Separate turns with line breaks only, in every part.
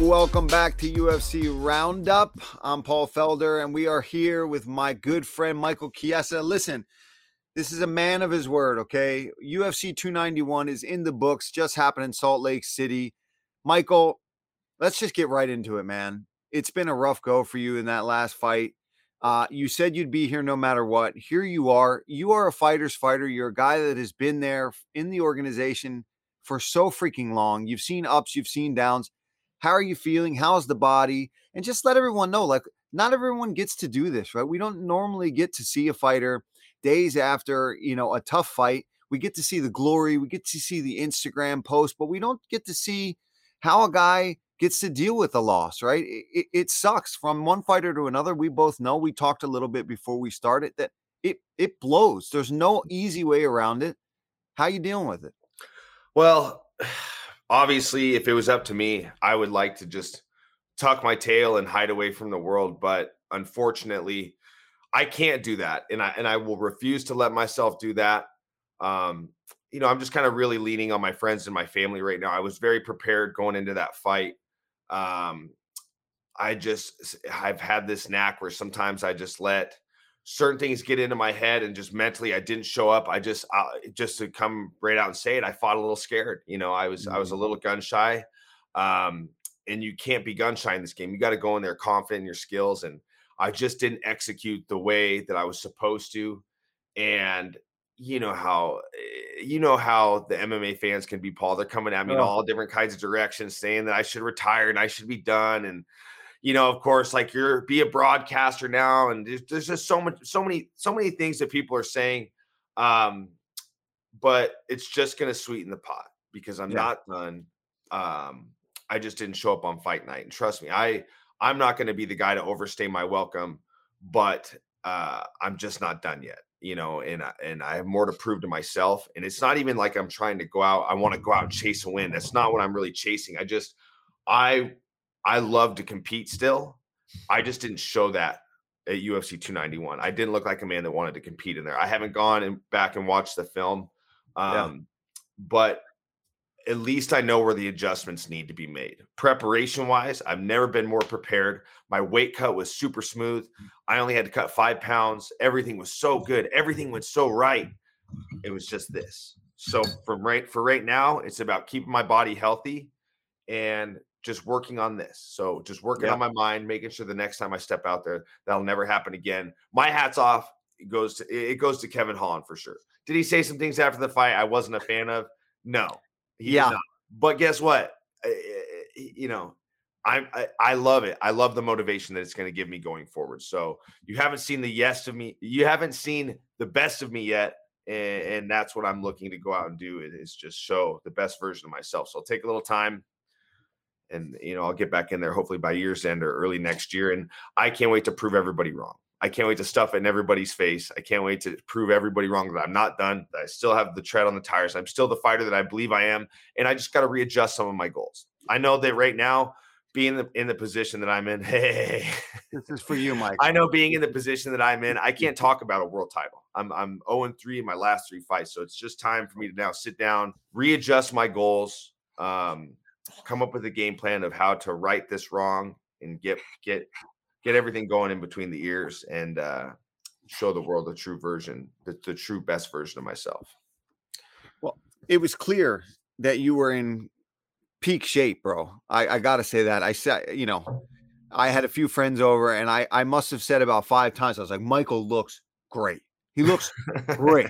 Welcome back to UFC Roundup. I'm Paul Felder, and we are here with my good friend Michael Chiesa. Listen, this is a man of his word, okay? UFC 291 is in the books, just happened in Salt Lake City. Michael, let's just get right into it, man. It's been a rough go for you in that last fight. Uh, you said you'd be here no matter what. Here you are. You are a fighter's fighter. You're a guy that has been there in the organization for so freaking long. You've seen ups, you've seen downs. How are you feeling? How's the body? And just let everyone know like, not everyone gets to do this, right? We don't normally get to see a fighter days after, you know, a tough fight. We get to see the glory, we get to see the Instagram post, but we don't get to see how a guy gets to deal with a loss, right? It, it, sucks from one fighter to another. We both know. We talked a little bit before we started that it it blows. There's no easy way around it. How you dealing with it?
Well, obviously, if it was up to me, I would like to just tuck my tail and hide away from the world. But unfortunately, I can't do that, and I and I will refuse to let myself do that. Um, you know, I'm just kind of really leaning on my friends and my family right now. I was very prepared going into that fight. Um, I just I've had this knack where sometimes I just let certain things get into my head and just mentally I didn't show up. I just uh, just to come right out and say it, I fought a little scared. You know, I was mm-hmm. I was a mm-hmm. little gun shy. Um, and you can't be gun shy in this game. You got to go in there confident in your skills. And I just didn't execute the way that I was supposed to. And you know how eh, you know how the MMA fans can be, Paul. They're coming at me oh. in all different kinds of directions, saying that I should retire and I should be done. And you know, of course, like you're be a broadcaster now, and there's, there's just so much, so many, so many things that people are saying. Um, but it's just gonna sweeten the pot because I'm yeah. not done. Um, I just didn't show up on fight night, and trust me, I I'm not gonna be the guy to overstay my welcome, but uh, I'm just not done yet you know, and and I have more to prove to myself. And it's not even like I'm trying to go out. I want to go out and chase a win. That's not what I'm really chasing. I just I I love to compete still. I just didn't show that at UFC 291. I didn't look like a man that wanted to compete in there. I haven't gone and back and watched the film, um, yeah. but at least I know where the adjustments need to be made. Preparation wise, I've never been more prepared. My weight cut was super smooth. I only had to cut five pounds. Everything was so good. Everything went so right. It was just this. So from right for right now, it's about keeping my body healthy and just working on this. So just working yeah. on my mind, making sure the next time I step out there, that'll never happen again. My hat's off. It goes to it goes to Kevin Holland for sure. Did he say some things after the fight I wasn't a fan of? No. yeah. But guess what? You know, I, I, I love it. I love the motivation that it's going to give me going forward. So you haven't seen the yes of me. You haven't seen the best of me yet, and, and that's what I'm looking to go out and do. Is just show the best version of myself. So I'll take a little time, and you know I'll get back in there hopefully by year's end or early next year. And I can't wait to prove everybody wrong. I can't wait to stuff it in everybody's face. I can't wait to prove everybody wrong that I'm not done. That I still have the tread on the tires. I'm still the fighter that I believe I am, and I just got to readjust some of my goals. I know that right now, being the, in the position that I'm in, hey,
this is for you, Mike.
I know being in the position that I'm in, I can't talk about a world title. I'm I'm 0 3 in my last three fights, so it's just time for me to now sit down, readjust my goals, um, come up with a game plan of how to right this wrong and get get get everything going in between the ears and uh, show the world the true version, the, the true best version of myself.
Well, it was clear that you were in peak shape, bro. I, I got to say that. I said, you know, I had a few friends over and I, I must have said about five times, I was like, Michael looks great. He looks great.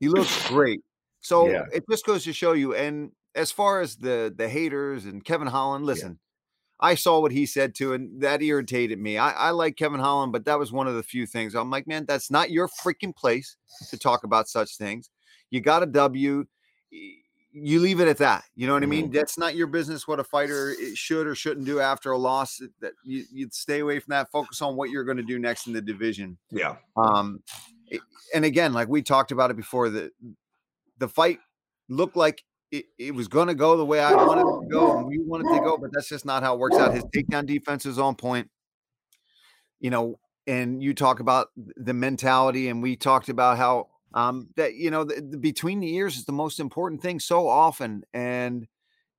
he looks great. So yeah. it just goes to show you. And as far as the the haters and Kevin Holland, listen, I saw what he said too, and that irritated me. I, I like Kevin Holland, but that was one of the few things I'm like, man, that's not your freaking place to talk about such things. You got a W, you leave it at that. You know what mm-hmm. I mean? Mm-hmm. That's not your business what a fighter eh, should or shouldn't do after a loss. That you, would stay away from that. Focus on what you're going to do next in the division.
Yeah.
Um, and again, like we talked about it before, the the fight looked like it, it was going to go the way I wanted it to go and we wanted to go, but that's just not how it works out. His takedown defense is on point, you know, and you talk about the mentality, and we talked about how um, that you know the, the, between the ears is the most important thing so often, and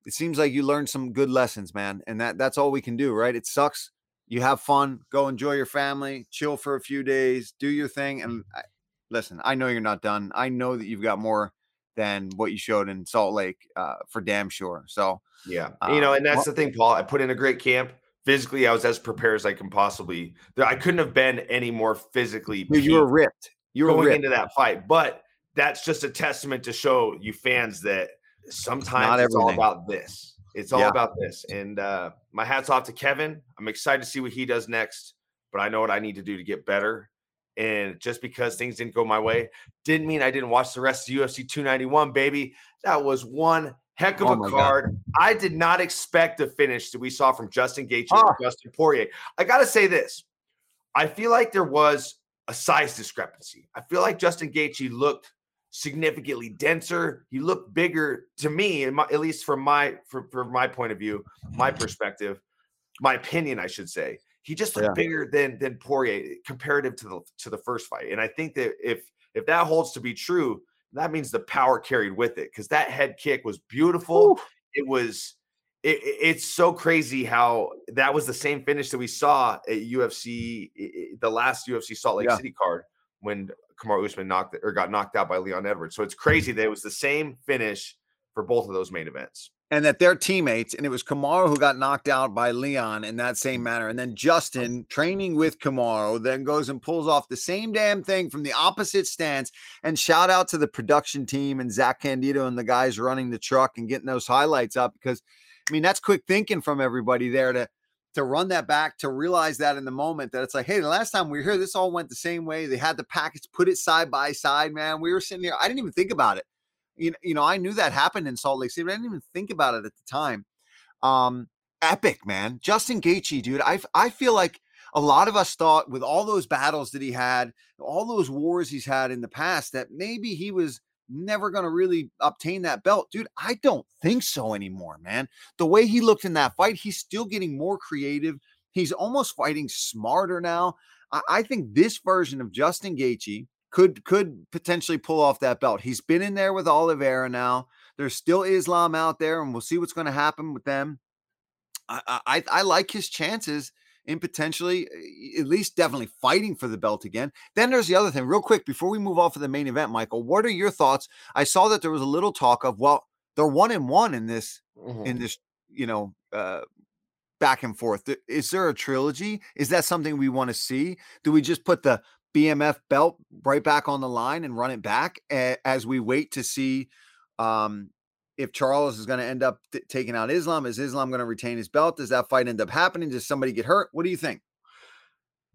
it seems like you learned some good lessons, man. And that that's all we can do, right? It sucks. You have fun, go enjoy your family, chill for a few days, do your thing. And I, listen, I know you're not done. I know that you've got more than what you showed in Salt Lake uh, for damn sure. So
yeah, uh, you know, and that's well, the thing, Paul. I put in a great camp. Physically, I was as prepared as I can possibly. I couldn't have been any more physically.
You were ripped. You were
going
ripped.
into that fight, but that's just a testament to show you fans that sometimes it's, it's all about this. It's all yeah. about this. And uh, my hat's off to Kevin. I'm excited to see what he does next, but I know what I need to do to get better. And just because things didn't go my way didn't mean I didn't watch the rest of UFC 291, baby. That was one heck of oh a card. God. I did not expect the finish that we saw from Justin Gaethje and ah. Dustin Poirier. I got to say this. I feel like there was a size discrepancy. I feel like Justin Gaethje looked significantly denser. He looked bigger to me, my, at least from my from, from my point of view, my perspective, my opinion, I should say. He just looked yeah. bigger than than Poirier comparative to the to the first fight. And I think that if if that holds to be true, that means the power carried with it because that head kick was beautiful. Ooh. It was it, it's so crazy how that was the same finish that we saw at UFC, the last UFC Salt Lake yeah. City card when Kamaru Usman knocked or got knocked out by Leon Edwards. So it's mm-hmm. crazy that it was the same finish for both of those main events.
And that they're teammates, and it was Kamaru who got knocked out by Leon in that same mm. manner. And then Justin training with Kamaru then goes and pulls off the same damn thing from the opposite stance. And shout out to the production team and Zach Candido and the guys running the truck and getting those highlights up because I mean that's quick thinking from everybody there to to run that back to realize that in the moment that it's like, hey, the last time we were here, this all went the same way. They had the package, put it side by side, man. We were sitting here. I didn't even think about it. You know, you know, I knew that happened in Salt Lake City, but I didn't even think about it at the time. Um, epic, man. Justin Gaethje, dude. I I feel like a lot of us thought with all those battles that he had, all those wars he's had in the past, that maybe he was never going to really obtain that belt. Dude, I don't think so anymore, man. The way he looked in that fight, he's still getting more creative. He's almost fighting smarter now. I, I think this version of Justin Gaethje could could potentially pull off that belt. He's been in there with Oliveira now. There's still Islam out there, and we'll see what's going to happen with them. I, I I like his chances in potentially, eh, at least definitely fighting for the belt again. Then there's the other thing, real quick, before we move off of the main event, Michael. What are your thoughts? I saw that there was a little talk of, well, they're one and one in this, mm-hmm. in this, you know, uh, back and forth. Is there a trilogy? Is that something we want to see? Do we just put the BMF belt right back on the line and run it back as we wait to see um, if Charles is going to end up taking out Islam, is Islam going to retain his belt? Does that fight end up happening? Does somebody get hurt? What do you think?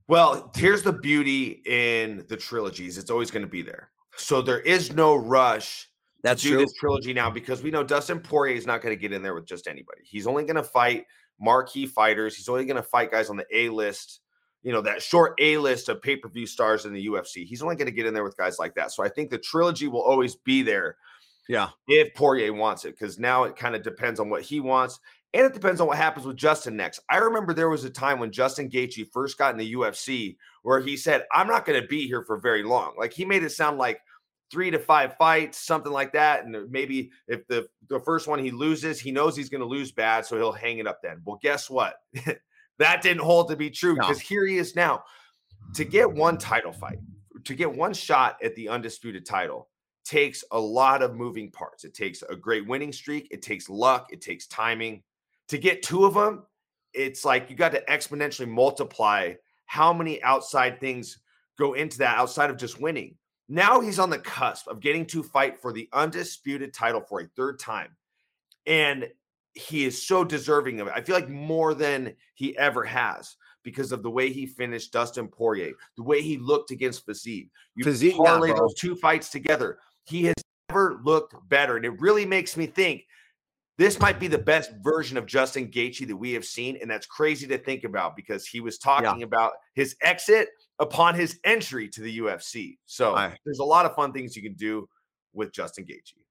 Well, here's the beauty in the trilogies. It's always going to be there. So there is no rush
That's
to
do
true. this trilogy now because we know Dustin Poirier is not going to get in there with just anybody. He's only going to fight marquee fighters. He's only going to fight guys on the A list, you know, that short A list of pay per view stars in the UFC. He's only going to get in there with guys like that. So I think the trilogy will always be there
yeah.
If Poirier wants it, because now it kind of depends on what he wants. And it depends on what happens with Justin next. I remember there was a time when Justin Gaethje first got in the UFC where he said, I'm not going to be here for very long. Like he made it sound like three to five fights, something like that. And maybe if the, the first one he loses, he knows he's going to lose bad. So he'll hang it up then. Well, guess what? that didn't hold to be true because no. here he is now. To get one title fight, to get one shot at the undisputed title, takes a lot of moving parts. It takes a great winning streak, it takes luck, it takes timing. To get two of them, it's like you got to exponentially multiply how many outside things go into that outside of just winning. Now he's on the cusp of getting to fight for the undisputed title for a third time. And he is so deserving of it. I feel like more than he ever has because of the way he finished Dustin Poirier, the way he looked against Fiziev. You Fiziev, parlay yeah, those two fights together. He has never looked better. And it really makes me think this might be the best version of Justin Gaethje that we have seen. And that's crazy to think about because he was talking yeah. about his exit upon his entry to the UFC. So there's a lot of fun things you can do with Justin Gaethje.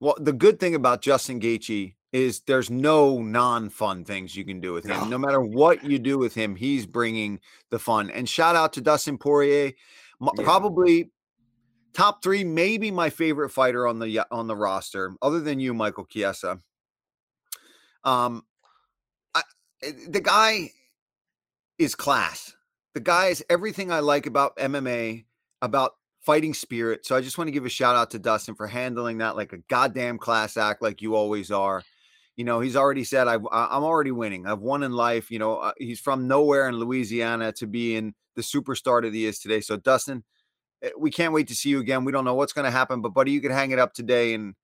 Well, the good thing about Justin Gaethje is there's no non-fun things you can do with him. No. no matter what you do with him, he's bringing the fun. And shout out to Dustin Poirier, yeah. probably top three, maybe my favorite fighter on the on the roster, other than you, Michael Chiesa. Um, I, eh, the guy is class. The guy is everything I like about MMA, about fighting spirit. So I just want to give a shout out to Dustin for handling that like a goddamn class act, like you always are. You know, he's already said I've, I'm already winning. I've won in life. You know, uh, he's from nowhere in Louisiana to be in the superstar that he is today. So Dustin, eh, we can't wait to see you again. We don't know what's going to happen, but buddy, you can hang it up today, and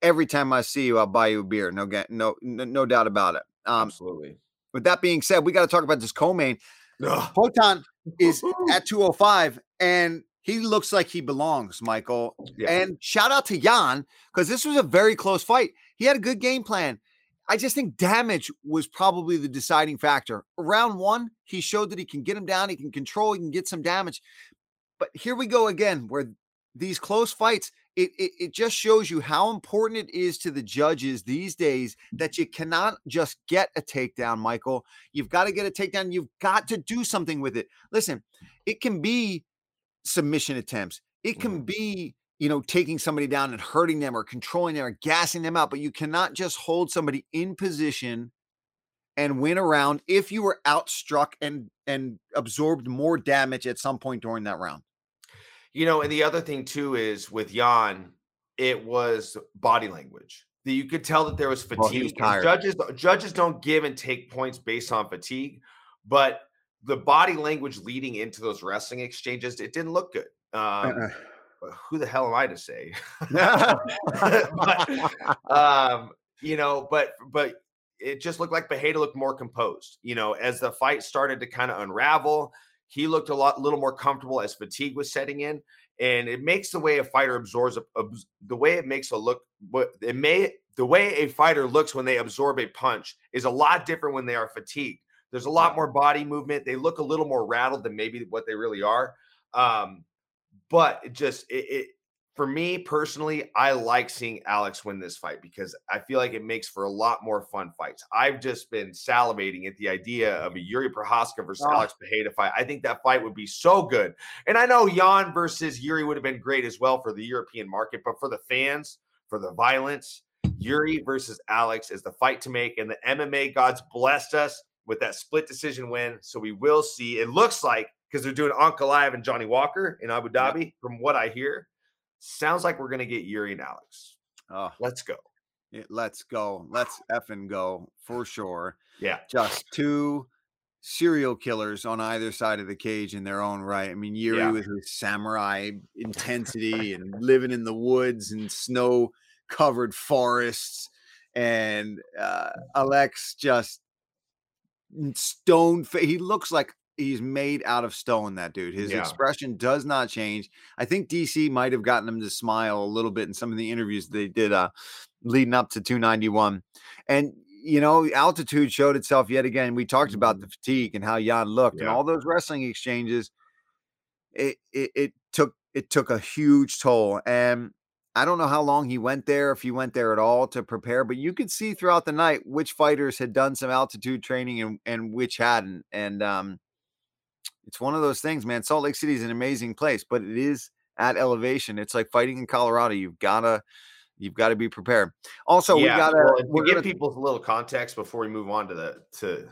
every time I see you, I'll buy you a beer. No, no, no, no doubt about it.
Um, Absolutely.
With that being said, we got to talk about this co-main. Poatan is at 205, and he looks like he belongs, Michael. Yeah. And shout out to Jan because this was a very close fight. He had a good game plan. I just think damage was probably the deciding factor. Round one, he showed that he can get him down, he can control, he can get some damage. But here we go again, where these close fights, it, it, it just shows you how important it is to the judges these days that you cannot just get a takedown, Michael. You've got to get a takedown. You've got to do something with it. Listen, it can be submission attempts. It can mm-hmm. be, you know, taking somebody down and hurting them or controlling them or gassing them out, but you cannot just hold somebody in position and win around if you were outstruck and and absorbed more damage at some point during that round.
You know, and the other thing too is with Jan, it was body language. That you could tell that there was fatigue. Well, judges judges don't give and take points based on fatigue, but the body language leading into those wrestling exchanges, it didn't look good. Um, uh-uh. Who the hell am I to say? but, um, you know, but but it just looked like Pereira looked more composed. You know, as the fight started to kind of unravel, he looked a lot, little more comfortable as fatigue was setting in, and it makes the way a fighter absorbs a, a, the way it makes a look. What it may the way a fighter looks when they absorb a punch is a lot different when they are fatigued. There's a lot more body movement. They look a little more rattled than maybe what they really are. Um, but it just it, it for me personally, I like seeing Alex win this fight because I feel like it makes for a lot more fun fights. I've just been salivating at the idea of a Yuri Prochazka versus oh. Alex Pereira fight. I think that fight would be so good. And I know Jan versus Yuri would have been great as well for the European market, but for the fans, for the violence, Yuri versus Alex is the fight to make. And the MMA gods blessed us with that split decision win. So we will see. It looks like because they're doing Ankalaev and Johnny Walker in Abu Dhabi, yeah. from what I hear, sounds like we're going to get Yuri and Alex. Oh, let's go.
let's go. Let's effing go for sure.
Yeah.
Just two serial killers on either side of the cage in their own right. I mean, Yuri yeah. with his samurai intensity and living in the woods and snow covered forests. And uh, Alex just stone He looks like he's made out of stone. That dude. His yeah. expression does not change. I think DC might have gotten him to smile a little bit in some of the interviews they did uh, leading up to 291. And you know, altitude showed itself yet again. We talked about the mm-hmm. fatigue and how Jan looked, yeah. and all those wrestling exchanges. It, it it took it took a huge toll, and I don't know how long he went there, if he went there at all to prepare, but you could see throughout the night which fighters had done some altitude training and, and which hadn't. And um, it's one of those things, man. Salt Lake City is an amazing place, but it is at elevation. It's like fighting in Colorado. You've gotta you've got to be prepared. Also, yeah, we gotta
well, we're give gonna... people a little context before we move on to the to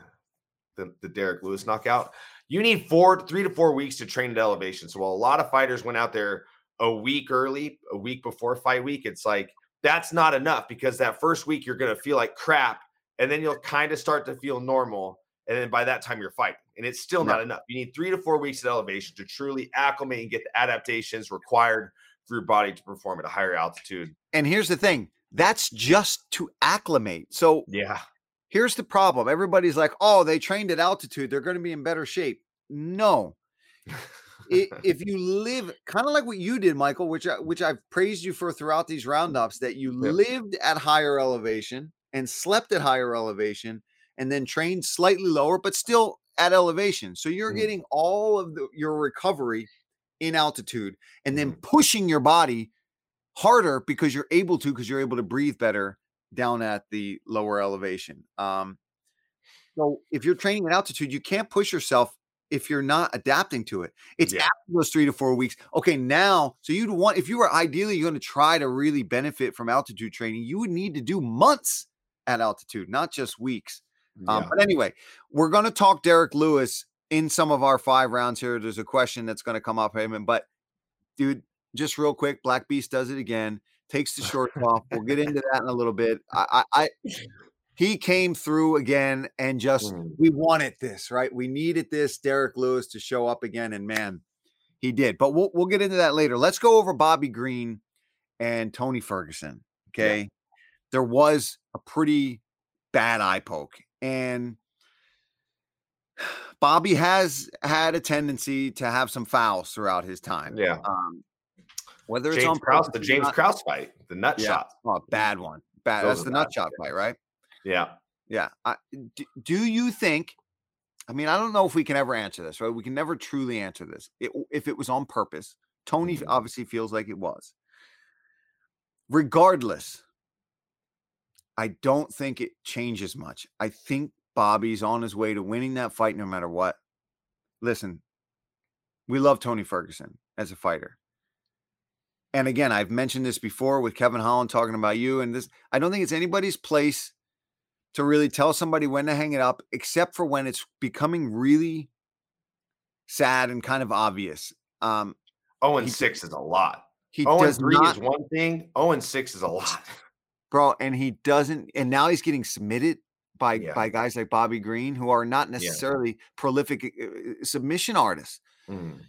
the, the Derrick Lewis knockout. You need four, three to four weeks to train at elevation. So while a lot of fighters went out there a week early, a week before fight week, it's like that's not enough because that first week you're going to feel like crap and then you'll kind of start to feel normal. And then by that time you're fighting, and it's still not enough. You need three to four weeks at elevation to truly acclimate and get the adaptations required for your body to perform at a higher altitude.
And here's the thing that's just to acclimate. So,
yeah,
here's the problem everybody's like, oh, they trained at altitude, they're going to be in better shape. No, if you live kind of like what you did, Michael, which I, which I've praised you for throughout these roundups, that you yep. lived at higher elevation and slept at higher elevation, and then trained slightly lower, but still at elevation. So you're mm. getting all of the, your recovery in altitude, and then mm. pushing your body harder because you're able to, because you're able to breathe better down at the lower elevation. Um, so if you're training at altitude, you can't push yourself if you're not adapting to it. It's yeah. after those three to four weeks. Okay, now, so you'd want, if you were ideally going to try to really benefit from altitude training, you would need to do months at altitude, not just weeks. Um, but anyway, we're going to talk Derrick Lewis in some of our five rounds here. There's a question that's going to come up, him, but dude, just real quick, Black Beast does it again. Takes the shorts off. We'll get into that in a little bit. I, I, I he came through again and just
Mm.
we wanted this, right? We needed this Derrick Lewis to show up again, and man, he did. But we'll we'll get into that later. Let's go over Bobby Green and Tony Ferguson. Okay, there was a pretty bad eye poke, and Bobby has had a tendency to have some fouls throughout his time.
Yeah.
Um, whether it's on
Krause, the James
not-
Krause fight, the nut
Yeah.
shot.
Oh, bad one. Bad.
Those
That's the nut shot fight, right?
Yeah.
Yeah. I, do, do you think? I mean, I don't know if we can ever answer this, right? We can never truly answer this. It, if it was on purpose, Tony
Mhm.
obviously feels like it was. Regardless, I don't think it changes much. I think Bobby's on his way to winning that fight no matter what. Listen, we love Tony Ferguson as a fighter. And again, I've mentioned this before with Kevin Holland talking about you. And this, I don't think it's anybody's place to really tell somebody when to hang it up, except for when it's becoming really sad and kind of obvious. Um,
Oh and
He-
six is a lot.
he
Oh and
does
three
not,
is one thing. Oh and six is a lot.
bro, and he doesn't. And now he's getting submitted by
Yeah.
by guys like Bobby Green, who are not
Yeah.
necessarily prolific uh, uh, submission artists.
Mm.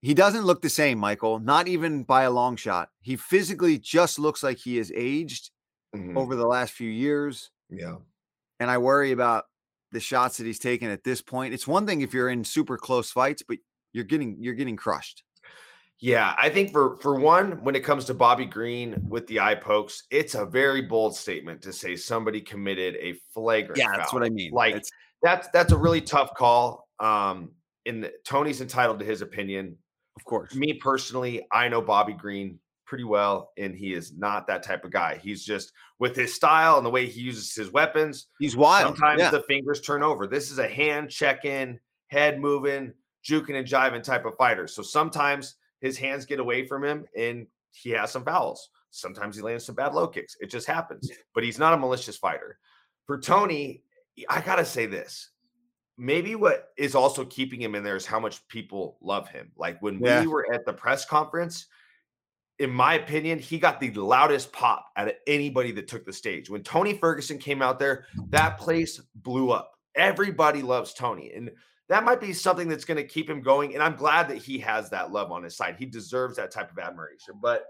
He doesn't look the same, Michael. Not even by a long shot. He physically just looks like he has aged
Mhm.
over the last few years.
Yeah.
and I worry about the shots that he's taken at this point. It's one thing if you're in super close fights, but you're getting you're getting crushed.
Yeah, I think for for one, when it comes to Bobby Green with the eye pokes, it's a very bold statement to say somebody committed a flagrant.
Yeah, that's what I mean.
Like
It's-
that's that's a really tough call. Um, and Tony's entitled to his opinion.
of course.
Me personally, I know Bobby Green pretty well, and he is not that type of guy. He's just with his style and the way he uses his weapons.
He's wild.
Sometimes
yeah.
the fingers turn over. This is a hand check in, head moving, juking and jiving type of fighter. So sometimes his hands get away from him and he has some fouls. Sometimes he lands some bad low kicks. It just happens. But he's not a malicious fighter. For Tony, I got to say this. Maybe what is also keeping him in there is how much people love him. Like when
Yeah.
we were at the press conference, in my opinion, he got the loudest pop out of anybody that took the stage. When Tony Ferguson came out there, that place blew up. Everybody loves Tony. And that might be something that's going to keep him going. And I'm glad that he has that love on his side. He deserves that type of admiration. But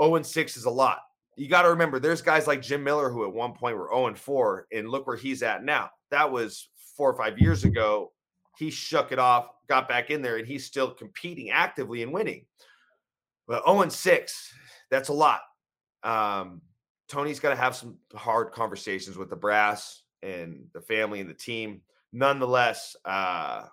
0 and 6 is a lot. You got to remember, there's guys like Jim Miller who at one point were 0 and 4, and look where he's at now. That was four or five years ago. He shook it off, got back in there, and he's still competing actively and winning. But 0 and 6, that's a lot. Um, Tony's got to have some hard conversations with the brass and the family and the team. Nonetheless, uh,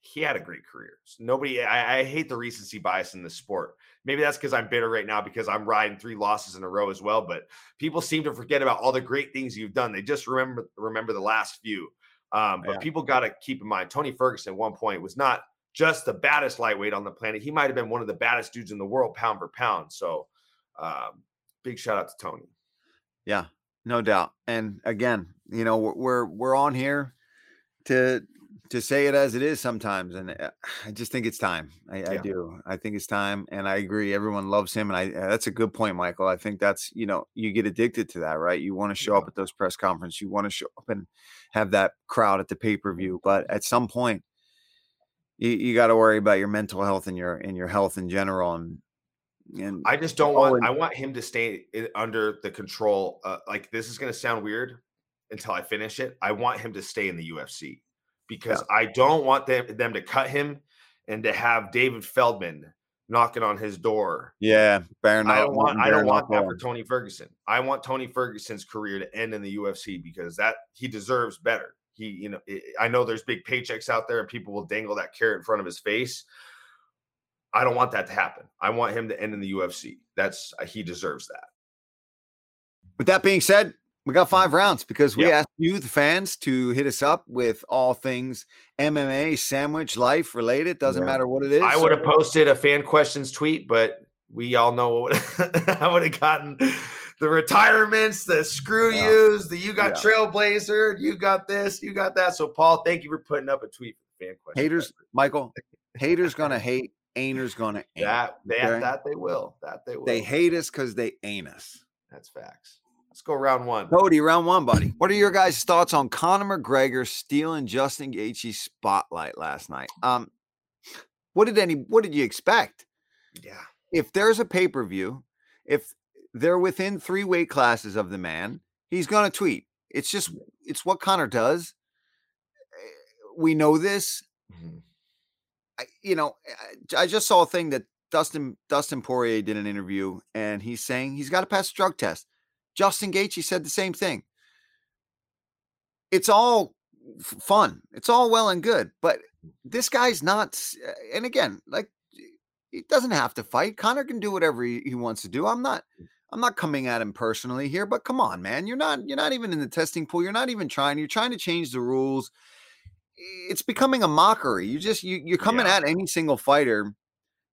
he had a great career. So nobody, I, I hate the recency bias in the sport. Maybe that's because I'm bitter right now because I'm riding three losses in a row as well. But people seem to forget about all the great things you've done. They just remember remember the last few. Um, but
Yeah.
people got to keep in mind Tony Ferguson at one point was not just the baddest lightweight on the planet. He might have been one of the baddest dudes in the world, pound for pound. So, um, big shout out to Tony.
Yeah, no doubt. And again, you know, we're we're, on here to to say it as it is sometimes, and uh, I just think it's time. I, I do. I think it's time, and I agree. Everyone loves him, and I uh, that's a good point, Michael. I think that's you know you get addicted to that, right? You want to show up at those press conferences, you want to show up and have that crowd at the pay per view, but at some point, you, you got to worry about your mental health and your and your health in general, and and
I just don't want. I want him to stay under the control. Uh, like this is going to sound weird until I finish it. I want him to stay in the UFC because I don't want them them to cut him and to have David Feldman knocking on his door.
yeah, Baron.
I don't want. I don't want that for Tony Ferguson. I want Tony Ferguson's career to end in the UFC because that he deserves better. He, you know, I- I know there's big paychecks out there and people will dangle that carrot in front of his face. I don't want that to happen. I want him to end in the UFC. That's uh, he deserves that.
With that being said, we got five rounds because we
Yep.
asked you, the fans, to hit us up with all things MMA, sandwich, life related. Doesn't
Yeah.
matter what it is.
I would have posted a fan questions tweet, but we all know what I would have gotten the retirements, the screw yeah. yous, the you got yeah. Trailblazer, you got this, you got that. So, Paul, thank you for putting up a tweet for fan
question. Haters, Michael, haters gonna hate, ainers gonna
ain't. That, they, okay? that they will. That they will.
They hate us because they ain't us.
That's facts. Let's go round one.
Cody, round one, buddy. What are your guys' thoughts on Conor McGregor stealing Justin Gaethje's spotlight last night? Um, what did any? What did you expect?
Yeah.
If there's a pay per view, if they're within three weight classes of the man, he's gonna tweet. It's just it's what Conor does. Eh, we know this. Mm-hmm. I, you know, eh, I just saw a thing that Dustin Dustin Poirier did an interview, and he's saying he's got to pass a drug test. Justin Gaethje said the same thing. It's all fun. It's all well and good, but this guy's not. Eh, and again, like he doesn't have to fight. Conor can do whatever he, he wants to do. I'm not. Mm. I'm not coming at him personally here, but come on, man. You're not. You're not even in the testing pool. You're not even trying. You're trying to change the rules. It's becoming a mockery. You just you, you're coming yeah. at any single fighter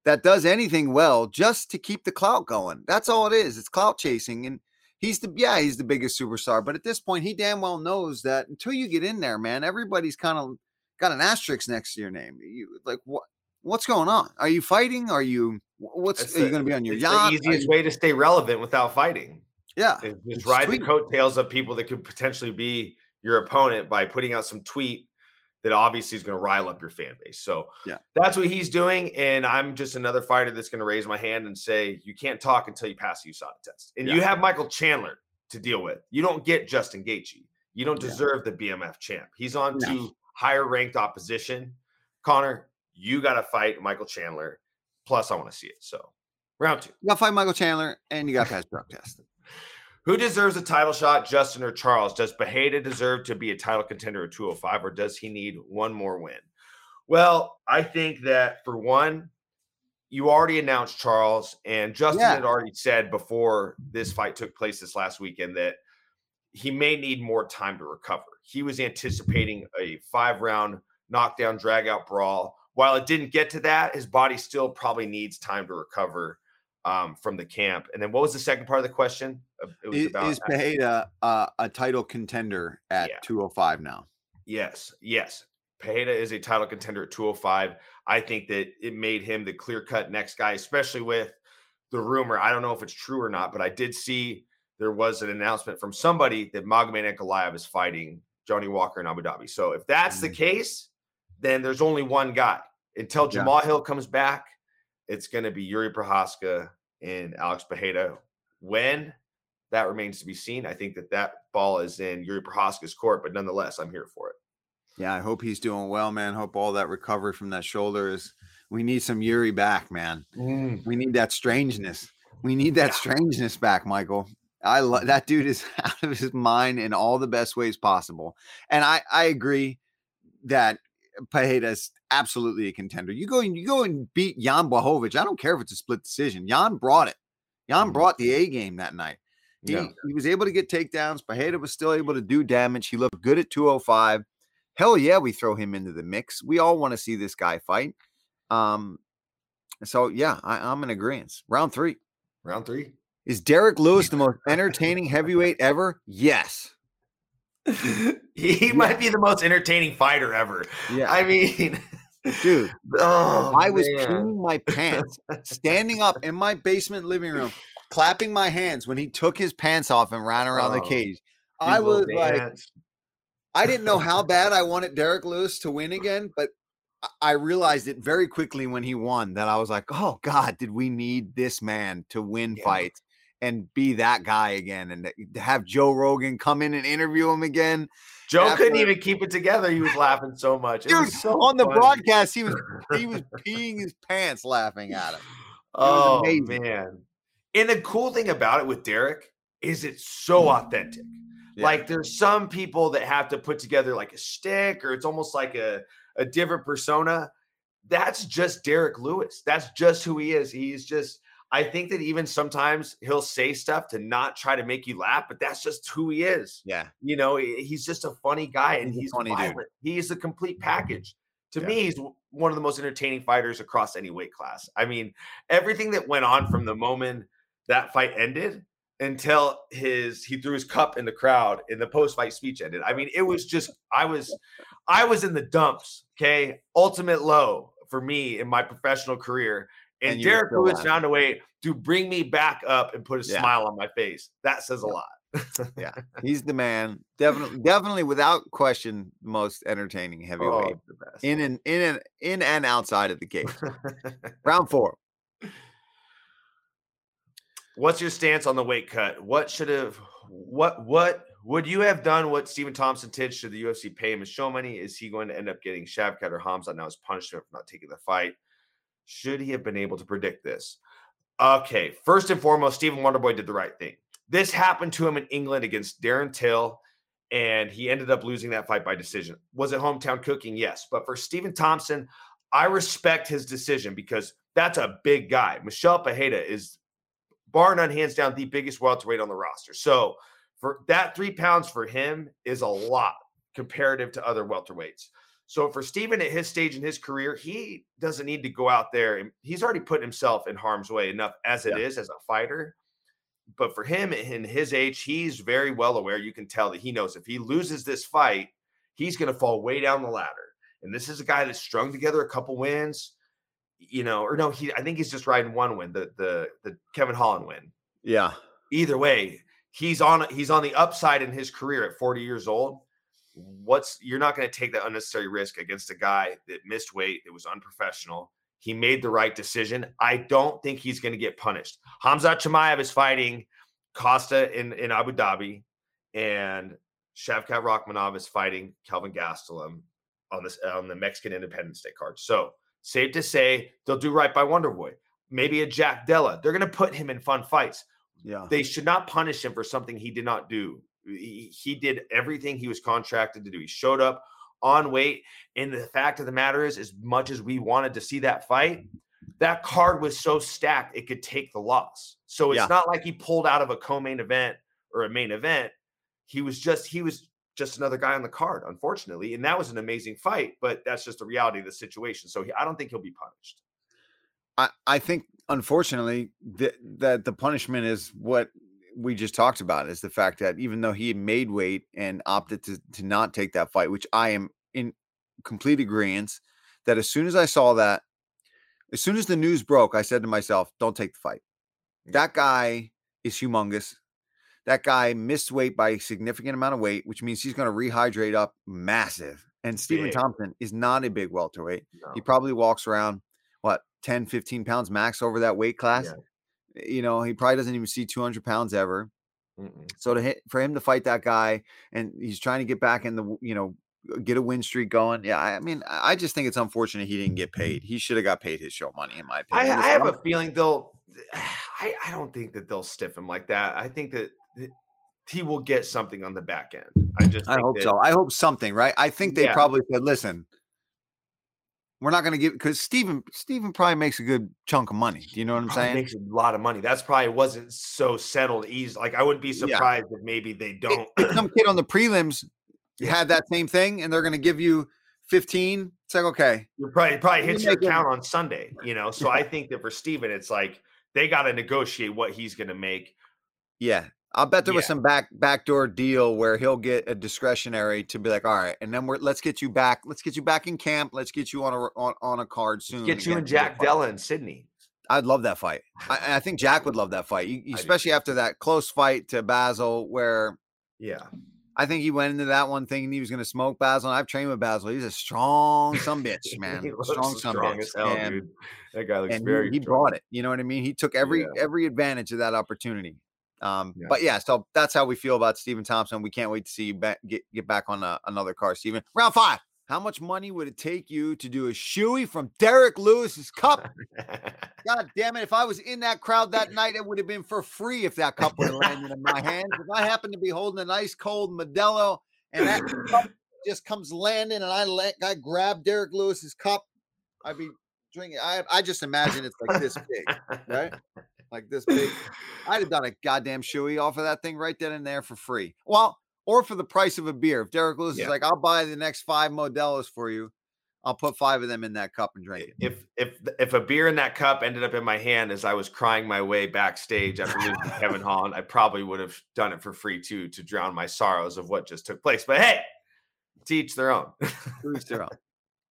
that does anything well just to keep the clout going. That's all it is. It's clout chasing. And he's the yeah, he's the biggest superstar. But at this point, he damn well knows that until you get in there, man, everybody's kind of got an asterisk next to your name. You like what what's going on? Are you fighting? Are you what's are you going to be on your yacht?
The easiest you, way to stay relevant without fighting.
Yeah,
just ride tweet. the coattails of people that could potentially be your opponent by putting out some tweet that obviously is going to rile up your fan base. So
yeah,
that's what he's doing. And I'm just another fighter that's going to raise my hand and say, you can't talk until you pass the USADA test. And yeah. you have Michael Chandler to deal with. You don't get Justin Gaethje. You don't deserve yeah. the BMF champ. He's on no. to higher ranked opposition. Conor, you got to fight Michael Chandler. Plus, I want to see it. So round two.
You got to fight Michael Chandler and you got to pass drug test.
Who deserves a title shot, Justin or Charles? Does Pereira deserve to be a title contender at 205, or does he need one more win? Well, I think that for one, you already announced Charles, and Justin yeah. had already said before this fight took place this last weekend that he may need more time to recover. He was anticipating a five round knockdown, drag out brawl. While it didn't get to that, his body still probably needs time to recover um, from the camp. And then what was the second part of the question?
It was is, about is Pereira uh, a title contender at yeah. 205 now?
Yes, yes. Pereira is a title contender at 205. I think that it made him the clear cut next guy, especially with the rumor. I don't know if it's true or not, but I did see there was an announcement from somebody that Magomed Ankalaev is fighting Johnny Walker in Abu Dhabi. So if that's mm-hmm. the case, then there's only one guy. Until Jamal yeah. Hill comes back, it's going to be Yuri Prochazka and Alex Pereira. When that remains to be seen. I think that that ball is in Yuri Prochazka's court, but nonetheless, I'm here for it.
Yeah, I hope he's doing well, man. Hope all that recovery from that shoulder is. We need some Yuri back, man. Mm. We need that strangeness. We need that yeah. strangeness back, Michael. I love that dude is out of his mind in all the best ways possible. And I I agree that Pereira's absolutely a contender. You go and you go and beat Jan Blachowicz. I don't care if it's a split decision. Jan brought it. Jan mm-hmm. brought the A game that night. He, yeah. he was able to get takedowns. Pereira was still able to do damage. He looked good at 205. Hell yeah, we throw him into the mix. We all want to see this guy fight. Um, so yeah, I, am in agreement. Round three.
Round three.
Is Derrick Lewis the most entertaining heavyweight ever? Yes.
he yeah. might be the most entertaining fighter ever. Yeah. I mean,
dude, oh, I was peeing my pants, standing up in my basement living room, clapping my hands when he took his pants off and ran around oh, the cage. I was like, I didn't know how bad I wanted Derrick Lewis to win again, but I realized it very quickly when he won that I was like, oh God, did we need this man to win yeah. fights and be that guy again and to have Joe Rogan come in and interview him again?
Joe after, couldn't even keep it together. He was laughing so much.
It Dude,
so
on funny. the broadcast, he was he was peeing his pants laughing at him. It
oh man. And the cool thing about it with Derrick is it's so authentic. Yeah. Like there's some people that have to put together like a stick or it's almost like a, a different persona. That's just Derrick Lewis. That's just who he is. He's just, I think that even sometimes he'll say stuff to not try to make you laugh, but that's just who he is.
Yeah.
You know, he's just a funny guy and he's, he's funny violent. Dude. He's a complete package. To yeah. me, he's one of the most entertaining fighters across any weight class. I mean, everything that went on from the moment that fight ended, until his he threw his cup in the crowd and the post fight speech ended. I mean, it was just I was I was in the dumps. Okay, ultimate low for me in my professional career. And, and Derrick Lewis found a way to bring me back up and put a yeah. smile on my face. That says yeah. a lot.
yeah, he's the man. Definitely, definitely, without question, most entertaining heavyweight oh, in and in and in and outside of the cage. Round four.
What's your stance on the weight cut? What should have what what would you have done what Stephen Thompson did? Should the UFC pay him his show money? Is he going to end up getting Shavkat or Hamzat now as punishment for not taking the fight? Should he have been able to predict this? Okay, first and foremost, Stephen Wonderboy did the right thing. This happened to him in England against Darren Till, and he ended up losing that fight by decision. Was it hometown cooking? Yes. But for Stephen Thompson, I respect his decision because that's a big guy. Michel Pereira is bar none, hands down, the biggest welterweight on the roster. So for that three pounds for him is a lot comparative to other welterweights. So for Stephen at his stage in his career, he doesn't need to go out there and he's already put himself in harm's way enough as it yeah. is as a fighter. But for him in his age, he's very well aware. You can tell that he knows if he loses this fight, he's going to fall way down the ladder. And this is a guy that's strung together a couple wins you know, or no, he I think he's just riding one win, the the the Kevin Holland win.
Yeah.
Either way, he's on he's on the upside in his career at 40 years old. What's you're not going to take that unnecessary risk against a guy that missed weight, that was unprofessional. He made the right decision. I don't think he's going to get punished. Hamza Chimaev is fighting Costa in, in Abu Dhabi, and Shavkat Rakhmonov is fighting Kelvin Gastelum on this on the Mexican Independence Day card. So Safe to say they'll do right by Wonderboy. Maybe a Jack Della. They're going to put him in fun fights.
Yeah.
They should not punish him for something he did not do. He, he did everything he was contracted to do. He showed up on weight. And the fact of the matter is, as much as we wanted to see that fight, mm-hmm. that card was so stacked it could take the loss. So it's yeah. not like he pulled out of a co-main event or a main event. He was just he was just another guy on the card, unfortunately. And that was an amazing fight, but that's just the reality of the situation. So he, I don't think he'll be punished.
I, I think, unfortunately, that that the punishment is what we just talked about is the fact that even though he made weight and opted to, to not take that fight, which I am in complete agreement that as soon as I saw that, as soon as the news broke, I said to myself, don't take the fight. Mm. That guy is humongous. That guy missed weight by a significant amount of weight, which means he's going to rehydrate up massive. And Stephen Thompson is not a big welterweight. No. He probably walks around, what, 10, 15 pounds max over that weight class. Yeah. You know, he probably doesn't even see 200 pounds ever. Mm-mm. So to hit for him to fight that guy, and he's trying to get back in the, you know, get a win streak going. Yeah, I mean, I just think it's unfortunate he didn't get paid. He should have got paid his show money, in my opinion.
I, I have a feeling they'll. I, I don't think that they'll stiff him like that. I think that he will get something on the back end. I just
I hope so. I hope something, right? I think they yeah. probably said, listen, we're not going to give because Stephen Stephen probably makes a good chunk of money. Do you know what I'm saying?
Makes a lot of money. That's probably wasn't so settled easy. Like I wouldn't be surprised yeah. if maybe they don't.
some kid on the prelims had that same thing, and they're going to give you 15. It's like okay,
you probably probably hits your account on Sunday. You know, so I think that for Stephen, it's like they got to negotiate what he's going to make.
Yeah, I'll bet there yeah. was some back backdoor deal where he'll get a discretionary to be like, all right, and then we're let's get you back, let's get you back in camp, let's get you on a on, on a card soon.
Get you and Jack Della in Sydney.
I'd love that fight. I, I think Jack would love that fight, you, especially after that close fight to Bassil, where
yeah,
I think he went into that one thinking he was going to smoke Bassil. I've trained with Bassil. He's a strong some bitch, man. strong some bitch. Hell, and,
that guy looks very.
He, he brought it. You know what I mean? He took every yeah. every advantage of that opportunity. Um, yeah. But yeah, so that's how we feel about Stephen Thompson. We can't wait to see you back, get get back on a, uh, another car, Stephen. Round five. How much money would it take you to do a shoey from Derrick Lewis's cup? God damn it! If I was in that crowd that night, it would have been for free if that cup would have landed in my hands. If I happened to be holding an ice cold Modelo and that cup just comes landing, and I let I grab Derrick Lewis's cup, I'd be drinking. I I just imagine it's like this big, right? Like this big. I'd have done a goddamn shoey off of that thing right then and there for free. Well, or for the price of a beer. If Derrick Lewis yeah. is like, I'll buy the next five Modelos for you, I'll put five of them in that cup and drink it.
If if if a beer in that cup ended up in my hand as I was crying my way backstage after losing Kevin Holland, I probably would have done it for free too to drown my sorrows of what just took place. But hey, teach their own.
Teach their own.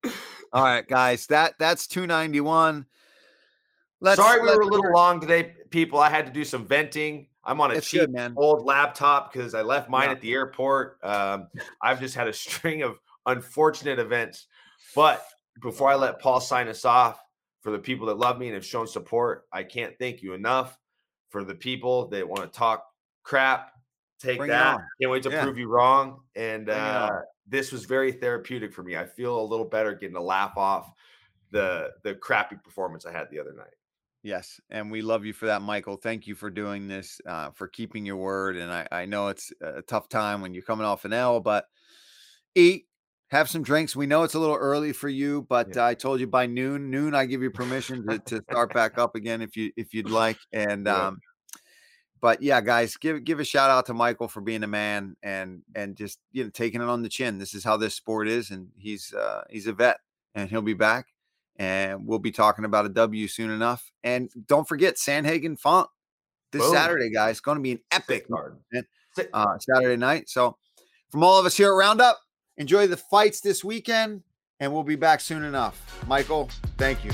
All right, guys. That that's 291.
Let's, Sorry, we were a little long today, people. I had to do some venting. I'm on a it's cheap good, man. old laptop because I left mine yeah. at the airport. Um, I've just had a string of unfortunate events. But before I let Paul sign us off, for the people that love me and have shown support, I can't thank you enough. For the people that want to talk crap, take Bring that. Can't wait to yeah. prove you wrong. And uh, this was very therapeutic for me. I feel a little better getting a laugh off the the crappy performance I had the other night.
Yes, and we love you for that, Michael. Thank you for doing this, uh, for keeping your word. And I, I know it's a tough time when you're coming off an L, but eat, have some drinks. We know it's a little early for you, but yeah. I told you by noon. Noon, I give you permission to, to start back up again if you if you'd like. And yeah. um, but yeah, guys, give give a shout out to Michael for being a man and and just you know taking it on the chin. This is how this sport is, and he's uh, he's a vet, and he'll be back and we'll be talking about a W soon enough. And don't forget Sandhagen Font this Boom. Saturday, guys. It's going to be an epic uh, Saturday night. So, from all of us here at Roundup, enjoy the fights this weekend, and we'll be back soon enough. Michael, thank you.